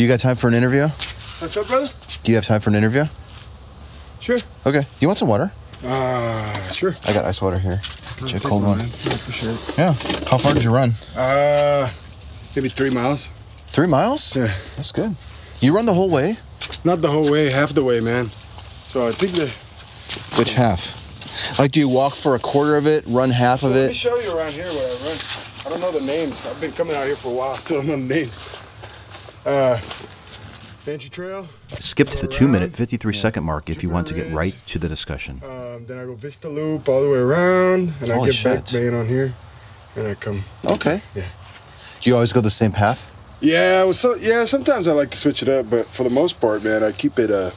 You got time for an interview? What's up, brother? Do you have time for an interview? Sure. Okay. You want some water? Uh, sure. I got ice water here. Get you a cold one. man. Yeah, appreciate it. Yeah. How far did you run? Uh, maybe three miles. Three miles? Yeah. That's good. You run the whole way? Not the whole way, half the way, man. So I think the. Which half? Like, do you walk for a quarter of it, run half of it? Let me show you around here what I run. I don't know the names. I've been coming out here for a while. Don't know the names. Uh, Entry Trail. Skip to the Go 2 minute, around. 53 second mark if you want to get right to the discussion. Um, then I go Vista Loop all the way around, and Holy I get shit. back Bain on here, and I come. Okay. Yeah. Do you always go the same path? Yeah, well, so yeah. Sometimes I like to switch it up, but for the most part, man, I keep it uh,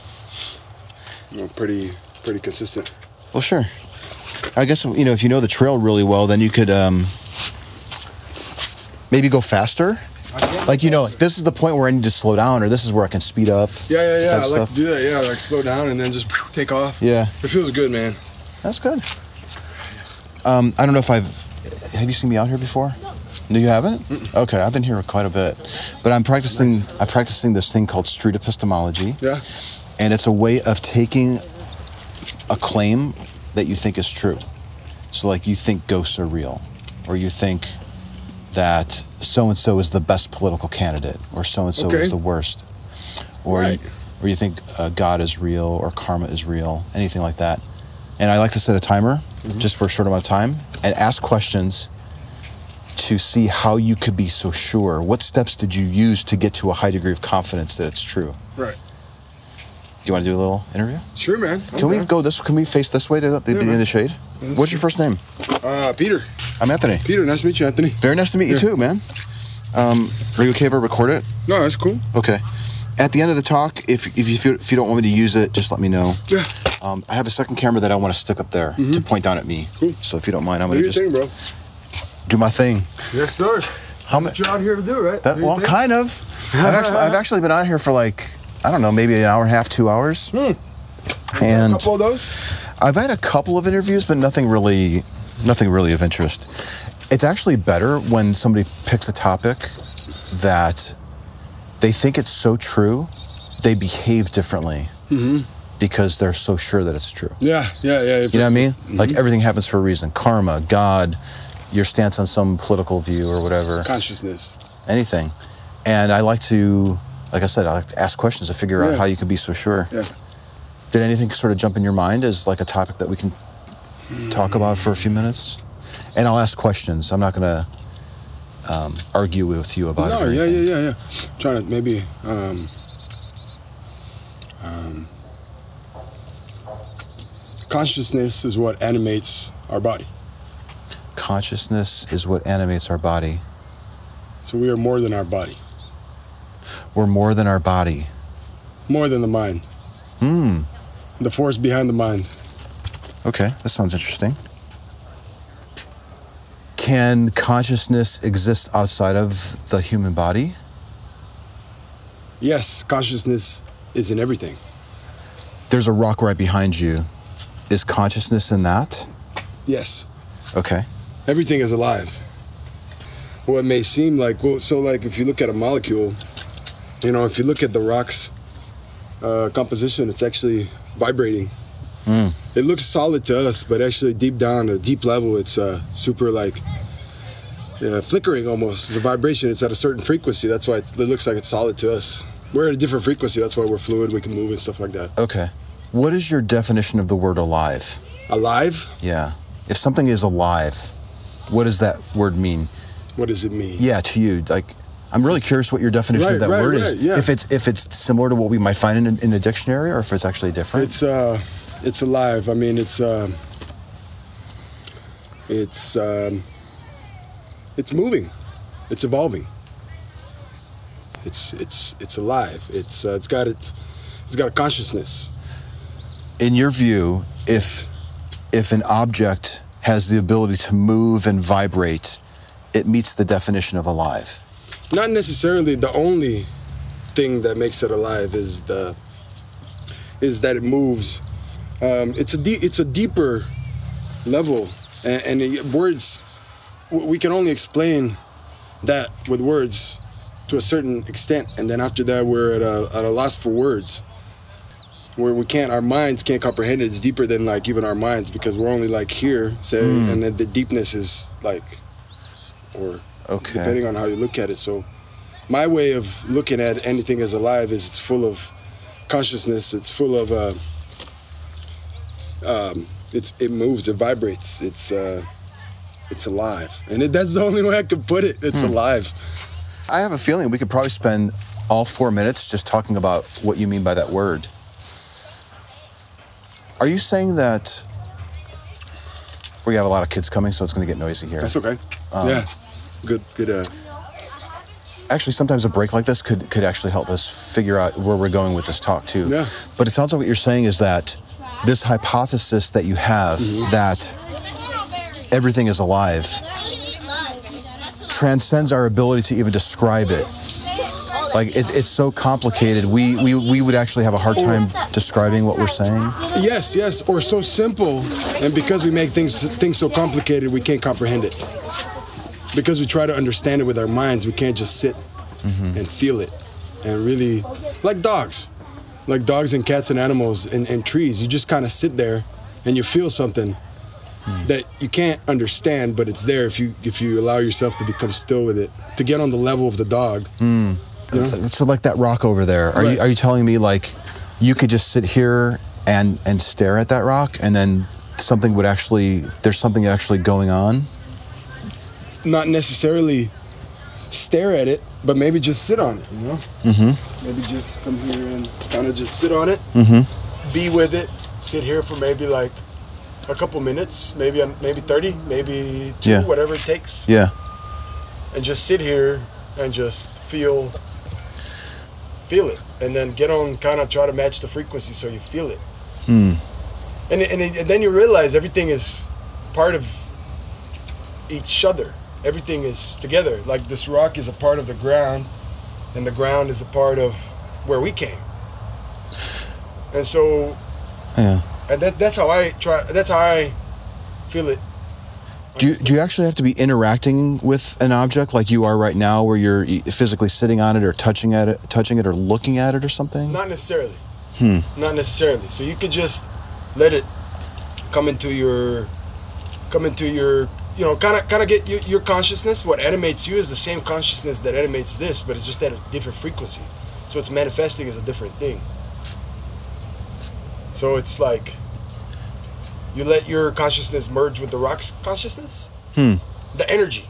you know, pretty pretty consistent. Well, sure. I guess, you know, if you know the trail really well, then you could um, maybe go faster. Like, you know, like this is the point where I need to slow down, or this is where I can speed up. Yeah, yeah, yeah. I like stuff. to do that. Yeah, like slow down and then just take off. Yeah. It feels good, man. That's good. Um, I don't know if I've. Have you seen me out here before? No, you haven't. Okay, I've been here quite a bit, but I'm practicing. I'm practicing this thing called street epistemology, Yeah. and it's a way of taking a claim that you think is true. So, like, you think ghosts are real, or you think that so and so is the best political candidate, or so and so is the worst, or Right. you, or you think uh, God is real, or karma is real, anything like that. And I like to set a timer Mm-hmm. just for a short amount of time and ask questions to see how you could be so sure. What steps did you use to get to a high degree of confidence that it's true? Right. Do you want to do a little interview? Sure, man. Can we go this? Can we face this way to the, Yeah, in the shade? What's your first name? Uh, Petar. I'm Anthony. Petar, nice to meet you, Anthony. Very nice to meet you Yeah. too, man. Um, are you okay if I record it? No, that's cool. Okay. At the end of the talk, if if you feel, if you don't want me to use it, just let me know. Yeah. Um, I have a second camera that I want to stick up there to point down at me. Mm-hmm. Cool. So if you don't mind, I'm Do gonna just thing, bro. do my thing. Yes, sir. How much? you're out here to do, right? That, Do well, thing. kind of. I've actually, I've actually been out here for like I don't know, maybe an hour and a half, two hours. Hmm. And A couple of those. I've had a couple of interviews, but nothing really, nothing really of interest. It's actually better when somebody picks a topic that they think it's so true, they behave differently mm-hmm. because they're so sure that it's true. Yeah, yeah, yeah. You know what I mean? Mm-hmm. Like everything happens for a reason. Karma, God, your stance on some political view or whatever, Consciousness. anything. And I like to, like I said, I like to ask questions to figure out how you can be so sure. Yeah. Did anything sort of jump in your mind as like a topic that we can talk about for a few minutes? And I'll ask questions. I'm not going to um, argue with you about no, it. or yeah, yeah, yeah, yeah. Trying to maybe. Um, um, consciousness is what animates our body. Consciousness is what animates our body. So we are more than our body, We're more than our body. more than the mind. Hmm. The force behind the mind. Okay, that sounds interesting. Can consciousness exist outside of the human body? Yes, consciousness is in everything. There's a rock right behind you. Is consciousness in that? Yes, Okay. everything is alive. Well, it may seem like well, so like if you look at a molecule, you know, if you look at the rock's uh, composition, it's actually vibrating. Mm. It looks solid to us, but actually deep down, a deep level, it's uh, super like uh, flickering almost. It's a vibration. It's at a certain frequency. That's why it, it looks like it's solid to us. We're at a different frequency. That's why we're fluid. We can move and stuff like that. Okay. What is your definition of the word alive? Alive? Yeah. If something is alive, what does that word mean? What does it mean? Yeah, to you. Like, I'm really curious what your definition Right, of that right, word is. yeah. If it's if it's similar to what we might find in, in a dictionary, or if it's actually different. It's uh, it's alive. I mean, it's um, it's um, it's moving. It's evolving. It's it's it's alive. It's uh, it's got its it's got a consciousness. In your view, if if an object has the ability to move and vibrate, it meets the definition of alive. Not necessarily the only thing that makes it alive is the is that it moves. Um, it's a de- it's a deeper level, and, and it- words we can only explain that with words to a certain extent, and then after that we're at a, at a loss for words. Where we can't, our minds can't comprehend it. It's deeper than like even our minds because we're only like here, say, and then the deepness is like, or Okay. depending on how you look at it. So, my way of looking at anything as alive is it's full of consciousness. It's full of uh, um, it's it moves, it vibrates. It's uh, it's alive, and it, that's the only way I could put it. It's alive. I have a feeling we could probably spend all four minutes just talking about what you mean by that word. Are you saying that we have a lot of kids coming, so it's going to get noisy here? That's okay. Um, yeah, good, good. Uh, Actually, sometimes a break like this could could actually help us figure out where we're going with this talk too. Yeah. But it sounds like what you're saying is that this hypothesis that you have Mm-hmm. that everything is alive transcends our ability to even describe it. Like it, it's so complicated, we, we we would actually have a hard time describing what we're saying. yes, yes, or so simple, and because we make things things so complicated, we can't comprehend it. Because we try to understand it with our minds, we can't just sit mm-hmm. and feel it, and really, like dogs, like dogs and cats and animals and, and trees. You just kind of sit there, and you feel something hmm. that you can't understand, but it's there if you if you allow yourself to become still with it, to get on the level of the dog. Hmm. So like that rock over there, are you are you telling me like you could just sit here and and stare at that rock and then something would actually there's something actually going on? Not necessarily stare at it, but maybe just sit on it, you know? Mm-hmm. Maybe just come here and kind of just sit on it, mm-hmm. be with it, sit here for maybe like a couple minutes, maybe maybe 30, maybe two, Yeah. whatever it takes, Yeah. and just sit here and just feel feel it, and then get on, kind of try to match the frequency so you feel it. And, and, and then you realize everything is part of each other. Everything is together. Like this rock is a part of the ground, and the ground is a part of where we came. And so, Yeah. and that, that's how I try. That's how I feel it. Do you, do you actually have to be interacting with an object like you are right now, where you're physically sitting on it or touching at it, touching it or looking at it or something? Not necessarily. Hmm. Not necessarily. So you could just let it come into your, come into your, you know, kind of, kind of get your, your consciousness. What animates you is the same consciousness that animates this, but it's just at a different frequency. So it's manifesting as a different thing. So it's like you let your consciousness merge with the rock's consciousness. Hmm. The energy,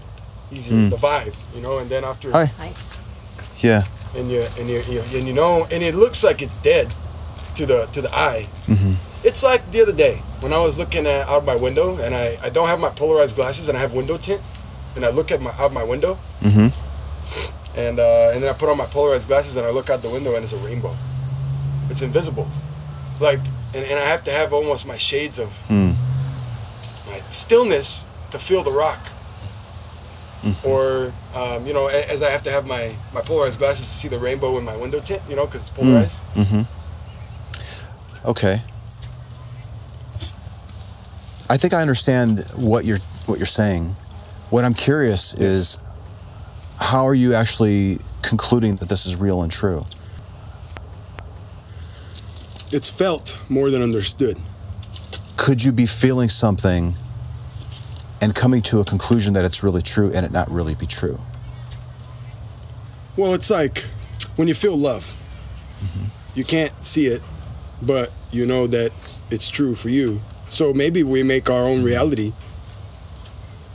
easier, the vibe, you know, and then after Hi. Yeah. and you and you, you and you know and it looks like it's dead to the to the eye it's like the other day when i was looking at out my window and i i don't have my polarized glasses and i have window tint and i look at my out my window. And uh and then i put on my polarized glasses and i look out the window and it's a rainbow. It's invisible. Like and, and i have to have almost my shades of my stillness to feel the rock. Or um, you know, as I have to have my my polarized glasses to see the rainbow in my window tint, you know, because it's polarized. Okay. I think I understand what you're what you're saying. What I'm curious is how are you actually concluding that this is real and true? It's felt more than understood. Could you be feeling something and coming to a conclusion that it's really true and it not really be true? Well, it's like when you feel love. Mm-hmm. You can't see it, but you know that it's true for you. So maybe we make our own reality.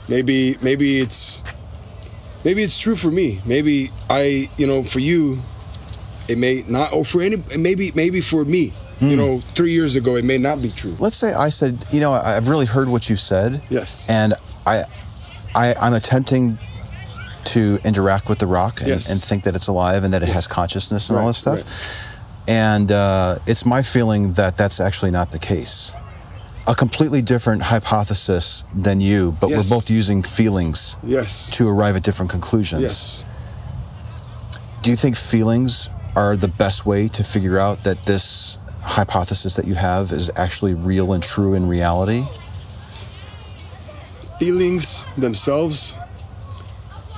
Maybe maybe it's maybe it's true for me. Maybe I, you know, for you it may not or for any maybe maybe for me. You know, 3 years ago it may not be true. Let's say I said, you know, I've really heard what you said. Yes. And I, I I'm attempting to interact with the rock and, Yes. and think that it's alive and that it has consciousness and all this stuff. Right. And uh, it's my feeling that that's actually not the case. A completely different hypothesis than you, but Yes. we're both using feelings Yes. to arrive at different conclusions. Yes. Do you think feelings are the best way to figure out that this hypothesis that you have is actually real and true in reality? Feelings themselves.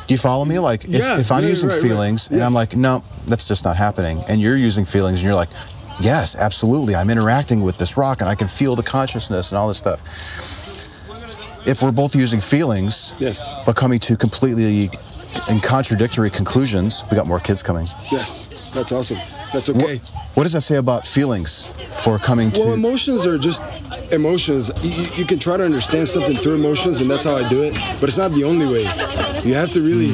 Do you follow me? Like, if, Yeah, if I'm yeah, using right, right. feelings and I'm like, no, that's just not happening, and you're using feelings and you're like, yes, absolutely, I'm interacting with this rock and I can feel the consciousness and all this stuff. If we're both using feelings, Yes. but coming to completely and contradictory conclusions, we got more kids coming. Yes. That's awesome. That's okay. what does that say about feelings for coming to? Well, emotions are just emotions. You, you- you can try to understand something through emotions, and that's how I do it. But it's not the only way. You have to really,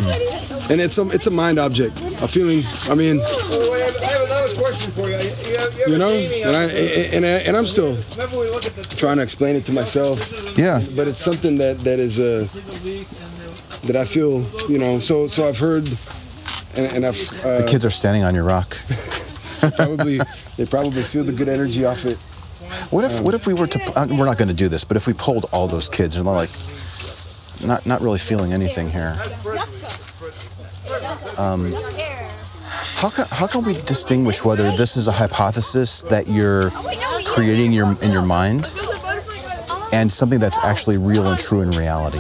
and it's a it's a mind object. A feeling. I mean, Oh, I have, I have another question for you. You, you, have you a know, and I and, I, and I'm still Remember we looked at the trying to explain it to myself. yeah. But it's something that that is uh, that I feel. You know, so so I've heard, and, and I've uh, The kids are standing on your rock. probably they probably feel the good energy off it. What if what if we were to uh, we're not going to do this, but if we pulled all those kids and they're like not not really feeling anything here. Um, how can how can we distinguish whether this is a hypothesis that you're creating your in your mind and something that's actually real and true in reality?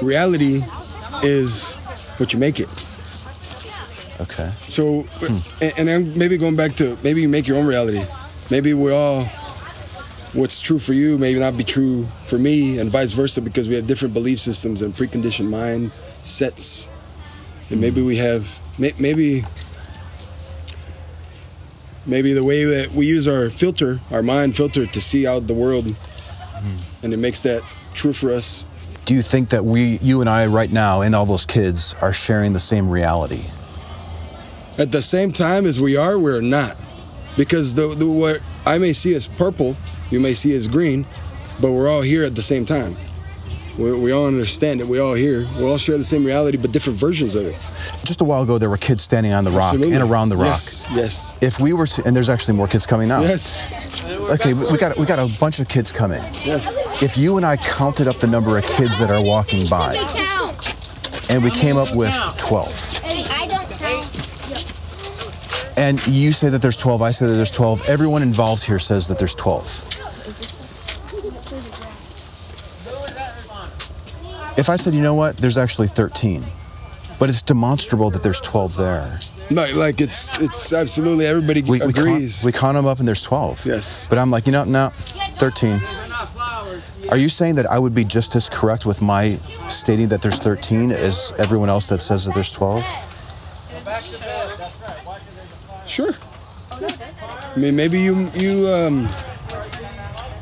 Reality is what you make it. Okay. So, and, and I'm maybe going back to maybe you make your own reality. Maybe we all, what's true for you may not be true for me, and vice versa, because we have different belief systems and preconditioned mind sets. And maybe we have, maybe, maybe the way that we use our filter, our mind filter, to see out the world, mm-hmm. and it makes that true for us. Do you think that we you and I right now and all those kids are sharing the same reality? At the same time as we are, we're not. Because the, the what I may see as purple, you may see as green, but we're all here at the same time. We, we all understand it. We all here. We all share the same reality, but different versions of it. Just a while ago there were kids standing on the rock Absolutely. and around the rock. Yes. Yes. If we were to and there's actually more kids coming now. Yes. Okay, we we got we got a bunch of kids coming. Yes. If you and I counted up the number of kids that are walking by, and we came up with 12, I don't count. and you say that there's 12, I say that there's 12, everyone involved here says that there's 12. If I said, you know what, there's actually 13, but it's demonstrable that there's 12 there. Like, like it's it's absolutely everybody we, agrees. we count them up and there's 12. Yes. But I'm like, you know, no, 13. Are you saying that I would be just as correct with my stating that there's 13 as everyone else that says that there's 12? Sure. I mean, maybe you you um,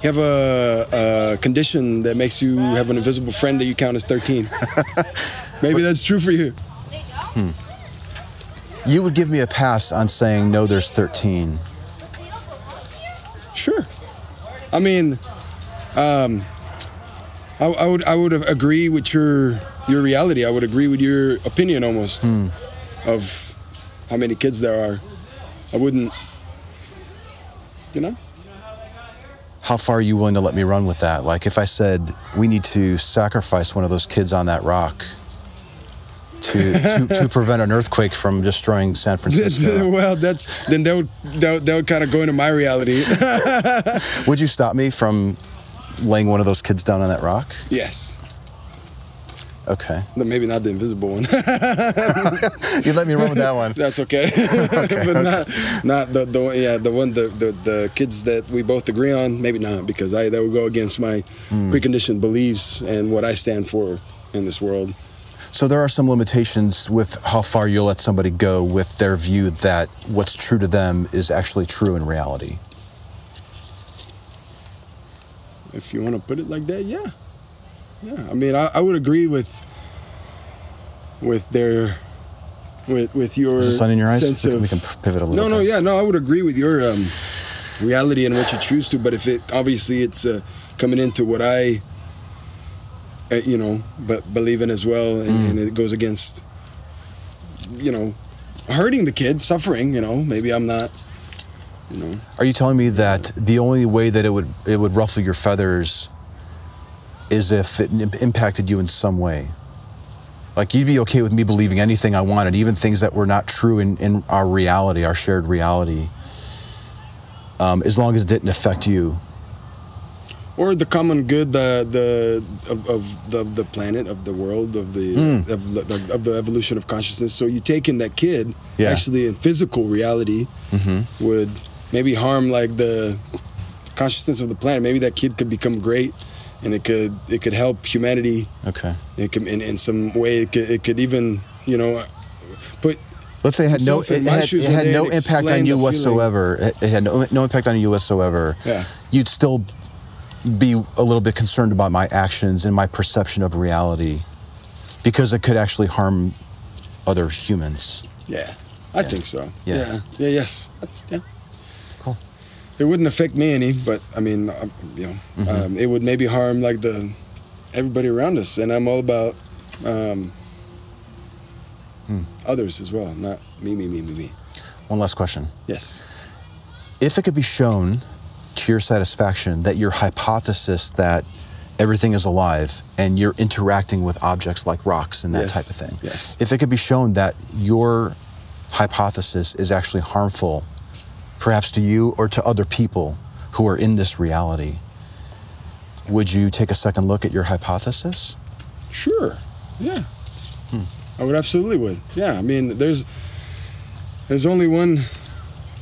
have a, a condition that makes you have an invisible friend that you count as 13. maybe that's true for you. You would give me a pass on saying no, there's 13. Sure. I mean, um, I, I would I would agree with your your reality. I would agree with your opinion almost of how many kids there are. I wouldn't, you know. How far are you willing to let me run with that? Like if I said we need to sacrifice one of those kids on that rock to to, to prevent an earthquake from destroying San Francisco, well, that's then that would that would, that would kind of go into my reality. would you stop me from laying one of those kids down on that rock? yes, Okay. but maybe not the invisible one. You let me run with that one. That's okay, but not not the the one- yeah the one the, the the kids that we both agree on. Maybe not because I that would go against my hmm. preconditioned beliefs and what I stand for in this world. So there are some limitations with how far you'll let somebody go with their view that what's true to them is actually true in reality. If you want to put it like that, yeah, yeah. I mean, I, I would agree with with their with with your Is the sun in your eyes? sense We can, of we can pivot a little. no, no, yeah, no. I would agree with your um, reality and what you choose to, but if it obviously it's uh, coming into what I uh, you know, but believe in as well, and, Mm. and it goes against, you know, hurting the kid, suffering. You know, maybe I'm not, you know, Are you telling me that the only way that it would it would ruffle your feathers is if it im- impacted you in some way? Like you'd be okay with me believing anything I wanted, even things that were not true in, in our reality, our shared reality, um, as long as it didn't affect you. or the common good, the the of, of the the planet, of the world, of the Mm. of, the, of the evolution of consciousness. So you take in that kid, Yeah. actually in physical reality, Mm-hmm. would maybe harm like the consciousness of the planet. Maybe that kid could become great, and it could it could help humanity. Okay. It could in, in some way. It could, it could even you know put Let's say it had no it had, it had no impact on you whatsoever. It, it had no, no impact on you whatsoever. Yeah. You'd still be a little bit concerned about my actions and my perception of reality because it could actually harm other humans. Yeah, I Yeah. think so. Yeah. Yeah. Yeah. Yes. Yeah. It wouldn't affect me any, but I mean, you know, Mm-hmm. um, it would maybe harm like the everybody around us, and I'm all about um, Hmm. others as well, not me, me, me, me, me. One last question. Yes. If it could be shown to your satisfaction that your hypothesis that everything is alive and you're interacting with objects like rocks and that Yes. type of thing, Yes. if it could be shown that your hypothesis is actually harmful, perhaps to you or to other people who are in this reality, would you take a second look at your hypothesis? Sure. Yeah. Hmm. I would absolutely would. Yeah. I mean, there's there's only one.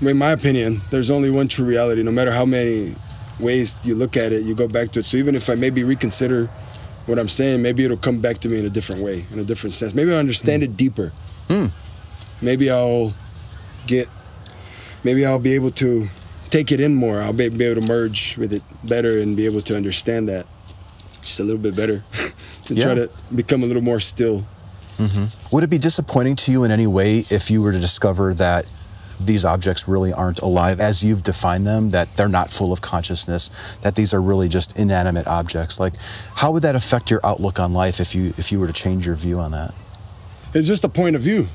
In my opinion, there's only one true reality. No matter how many ways you look at it, you go back to it. So even if I maybe reconsider what I'm saying, maybe it'll come back to me in a different way, in a different sense. Maybe I'll understand it deeper. Hmm. Maybe I'll get. Maybe I'll be able to take it in more. I'll be, be able to merge with it better and be able to understand that just a little bit better. and Yeah. try to become a little more still. Mm-hmm. Would it be disappointing to you in any way if you were to discover that these objects really aren't alive as you've defined them, that they're not full of consciousness, that these are really just inanimate objects? Like, how would that affect your outlook on life if you if you were to change your view on that? It's just a point of view.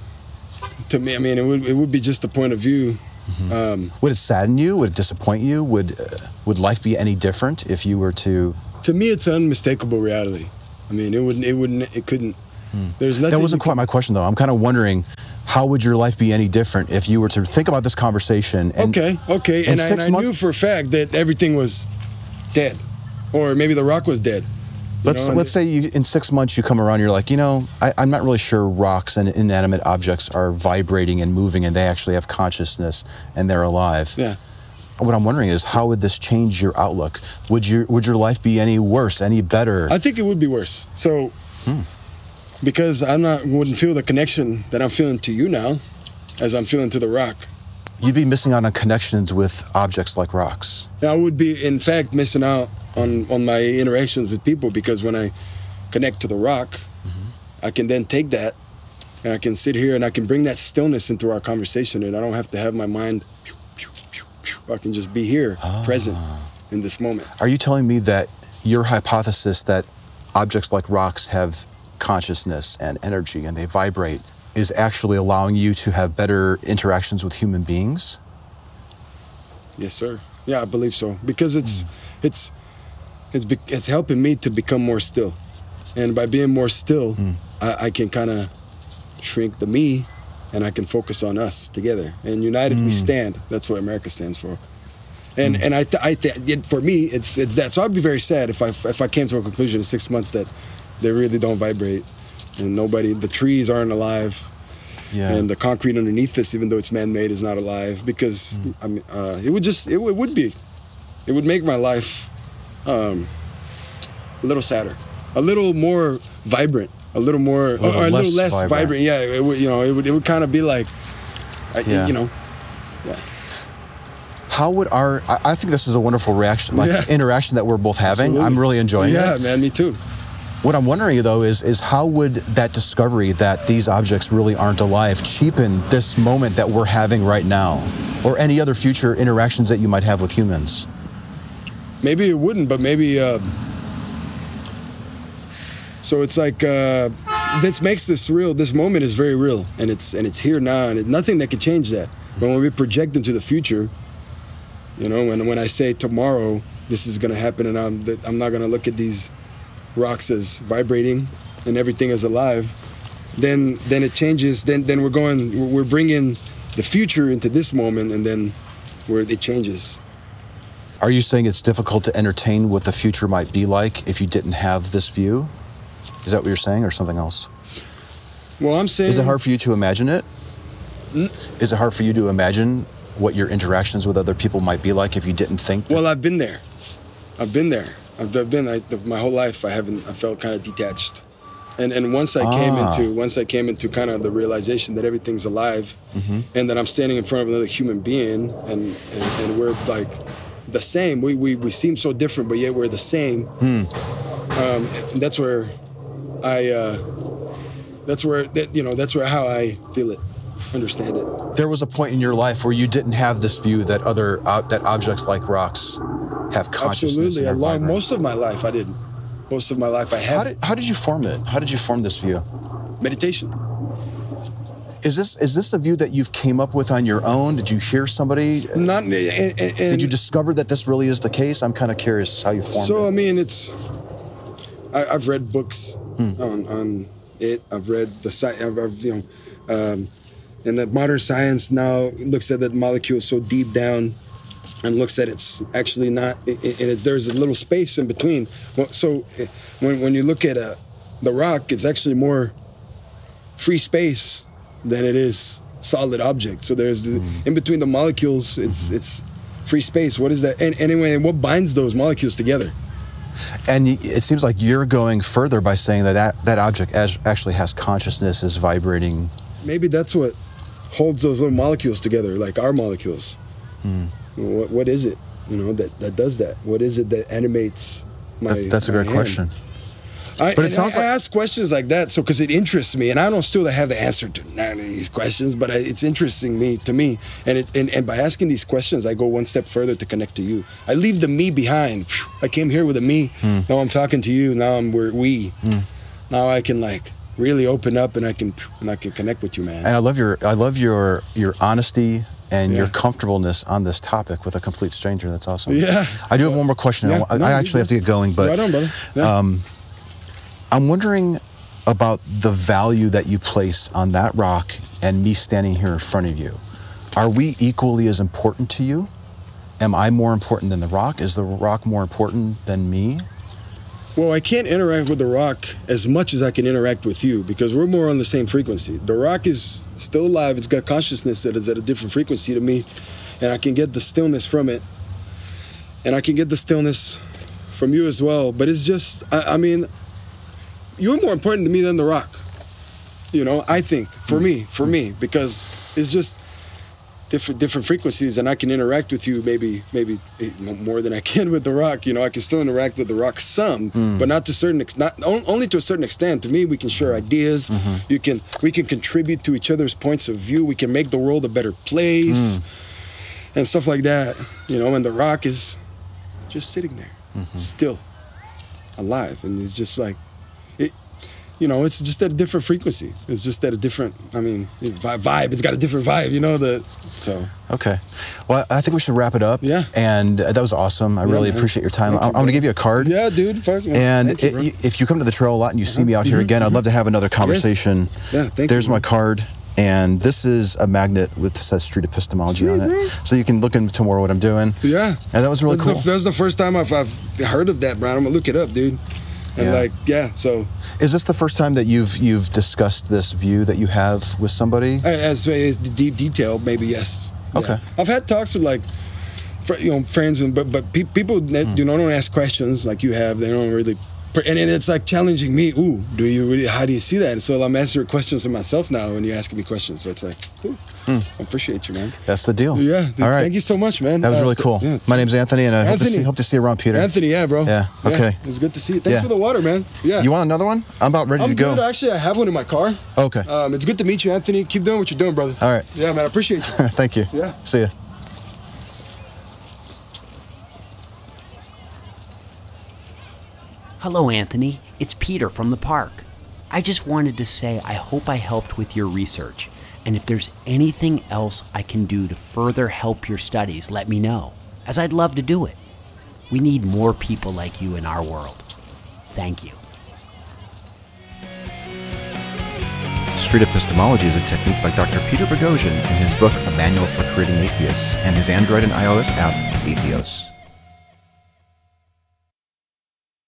To me, I mean, it would it would be just a point of view. Mm-hmm. Um, Would it sadden you? Would it disappoint you? Would uh, would life be any different if you were to? to me, it's unmistakable reality. I mean, it wouldn't, it wouldn't, it couldn't. There's nothing. Hmm. That wasn't quite my question though. I'm kind of wondering, how would your life be any different if you were to think about this conversation? And okay, okay, in and, I, and I months- knew for a fact that everything was dead, or maybe the rock was dead. Let's know, let's say you, in six months you come around, you're like, you know, I, I'm not really sure rocks and inanimate objects are vibrating and moving, and they actually have consciousness and they're alive. Yeah. What I'm wondering is, how would this change your outlook? Would your would your life be any worse, any better? I think it would be worse. So, hmm. because I'm not wouldn't feel the connection that I'm feeling to you now, as I'm feeling to the rock. You'd be missing out on connections with objects like rocks. I would be, in fact, missing out on on my interactions with people because when I connect to the rock, mm-hmm. I can then take that and I can sit here and I can bring that stillness into our conversation, and I don't have to have my mind. pew, pew, pew, pew. I can just be here, ah. present in this moment. Are you telling me that your hypothesis that objects like rocks have consciousness and energy and they vibrate is actually allowing you to have better interactions with human beings? Yes, sir. Yeah, I believe so because it's hmm. it's it's be, it's helping me to become more still, and by being more still, I, I can kind of shrink the me, and I can focus on us together. And united we stand. That's what America stands for. And and I th- I th- for me it's it's that. So I'd be very sad if I if I came to a conclusion in six months that they really don't vibrate, and nobody the trees aren't alive Yeah. and the concrete underneath this, even though it's man-made, is not alive because Mm. I mean, uh, it would just it, would- it would be, it would make my life um, a little sadder, a little more vibrant, a little more, little or a less little less vibrant. vibrant. Yeah, it would you know it would it would kind of be like, I, Yeah. you know, yeah. How would our? I, I think this is a wonderful reaction, like Yeah. interaction that we're both having. Absolutely. I'm really enjoying yeah, it. Yeah, man, me too. What I'm wondering though is is how would that discovery that these objects really aren't alive cheapen this moment that we're having right now, or any other future interactions that you might have with humans? Maybe it wouldn't, but maybe uh, So it's like uh, this makes this real. This moment is very real, and it's and it's here now, and it, nothing that can change that. But when we project into the future, you know, when when I say tomorrow this is gonna happen, and I'm I'm not gonna look at these rocks as vibrating and everything is alive, then then it changes. Then then we're going. We're bringing the future into this moment, and then where it changes. Are you saying it's difficult to entertain what the future might be like if you didn't have this view? Is that what you're saying, or something else? Well, I'm saying Is it hard for you to imagine it? Is it hard for you to imagine what your interactions with other people might be like if you didn't think? that- Well, I've been there. I've been there. I've, I've been I, my whole life. I haven't. I felt kind of detached, and and once I came Ah. into once I came into kind of the realization that everything's alive, and that I'm standing in front of another human being, and and, and we're like the same. We, we we seem so different, but yet we're the same. Hmm. Um, and that's where I. Uh, that's where that you know. That's where how I feel it, understand it. there was a point in your life where you didn't have this view that other uh, that objects like rocks have consciousness. Absolutely. Along most of my life, I didn't. Most of my life, I How had did how did you form it? How did you form this view? meditation. Is this is this a view that you've came up with on your own? Did you hear somebody? Not. And, and, Did you discover that this really is the case? I'm kind of curious how you formed it. So I mean, it's. I, I've read books Hmm. on on it. I've read the site. I've, I've you know, um, and that modern science now looks at that molecule so deep down, and looks at it's actually not. And it's there's a little space in between. So eh, when when you look at a, the rock, it's actually more free space than it is solid object. So there's the, Hmm. in between the molecules, it's it's free space. What is that? And anyway, and what binds those molecules together? And it seems like you're going further by saying that that, that object as, actually has consciousness, is vibrating. Maybe that's what holds those little molecules together, like our molecules. Hmm. What, what is it? You know that that does that. What is it that animates my? That's, that's a great hand? question. I, But it sounds I, like- I ask questions like that so because it interests me, and I don't still have the answer to none of these questions, but I, it's interesting me to me, and it and, and by asking these questions, I go one step further to connect to you. I leave the me behind. I came here with a me. Hmm. Now I'm talking to you. Now I'm we're we. Now I can like really open up, and I can and I can connect with you, man. And I love your I love your your honesty and your comfortableness on this topic with a complete stranger. That's awesome. Yeah. I do have one more question. I Yeah, I, no, I actually have to get going, but right on, brother. Yeah. um, I'm wondering about the value that you place on that rock and me standing here in front of you. Are we equally as important to you? Am I more important than the rock? Is the rock more important than me? Well, I can't interact with the rock as much as I can interact with you because we're more on the same frequency. The rock is still alive, it's got consciousness that is at a different frequency to me, and I can get the stillness from it. And I can get the stillness from you as well. But it's just, I, I mean, you're more important to me than the rock. You know, I think, for me, for me, because it's just different different frequencies and I can interact with you maybe maybe eh, more than I can with the rock. You know I can still interact with the rock some hmm. but not to certain ex- not only to a certain extent. To me we can share ideas. Mm-hmm. You can we can contribute to each other's points of view. We can make the world a better place hmm. and stuff like that you know and the rock is just sitting there mm-hmm. still alive. And it's just like you know it's just at a different frequency it's just at a different i mean vibe it's got a different vibe you know the so Okay. Well, I think we should wrap it up. Yeah. And uh, that was awesome. I Yeah, really man. appreciate your time. Thank I'm, you, going to give you a card. Yeah, dude. Fuck. And Thank you, it-. Uh-huh. if you come to the trail a lot and you see me out here again, I'd love to have another conversation. Yeah, thank you, There's my card. And this is a magnet with says street epistemology Sweet, on it. bro. So you can look into more what I'm doing. yeah. And that was really that's cool. The, that's the first time I've, I've heard of that, Brian. I'm gonna look it up, dude. And Yeah. like, yeah. So Is this the first time that you've you've discussed this view that you have with somebody? as, as deep detail, maybe yes. Yeah. Okay. I've had talks with like, fr- you know, friends and but but pe- people that hmm. you know don't ask questions like you have. They don't really. And then it's like challenging me. Ooh, do you really? How do you see that? And so I'm answering questions to myself now, and you're asking me questions. So it's like, cool. I appreciate you, man. That's the deal. Yeah. Dude. All right. Thank you so much, man. That was Uh, really cool. yeah. My name's Anthony, and I hope to, see, hope to see you around, Petar. Anthony, yeah, bro. Yeah, okay. It's good to see you. Thanks Yeah. for the water, man. Yeah. You want another one? I'm about ready I'm to go. good. Actually, I have one in my car. Okay. Um, it's good to meet you, Anthony. Keep doing what you're doing, brother. All right. Yeah, man. I appreciate you. Thank you. Yeah. See ya. Hello, Anthony. It's Petar from the park. I just wanted to say I hope I helped with your research, and if there's anything else I can do to further help your studies, let me know, as I'd love to do it. We need more people like you in our world. Thank you. Street epistemology is a technique by Dr. Peter Boghossian in his book A Manual for Creating Atheists and his Android and iOS app, Atheos.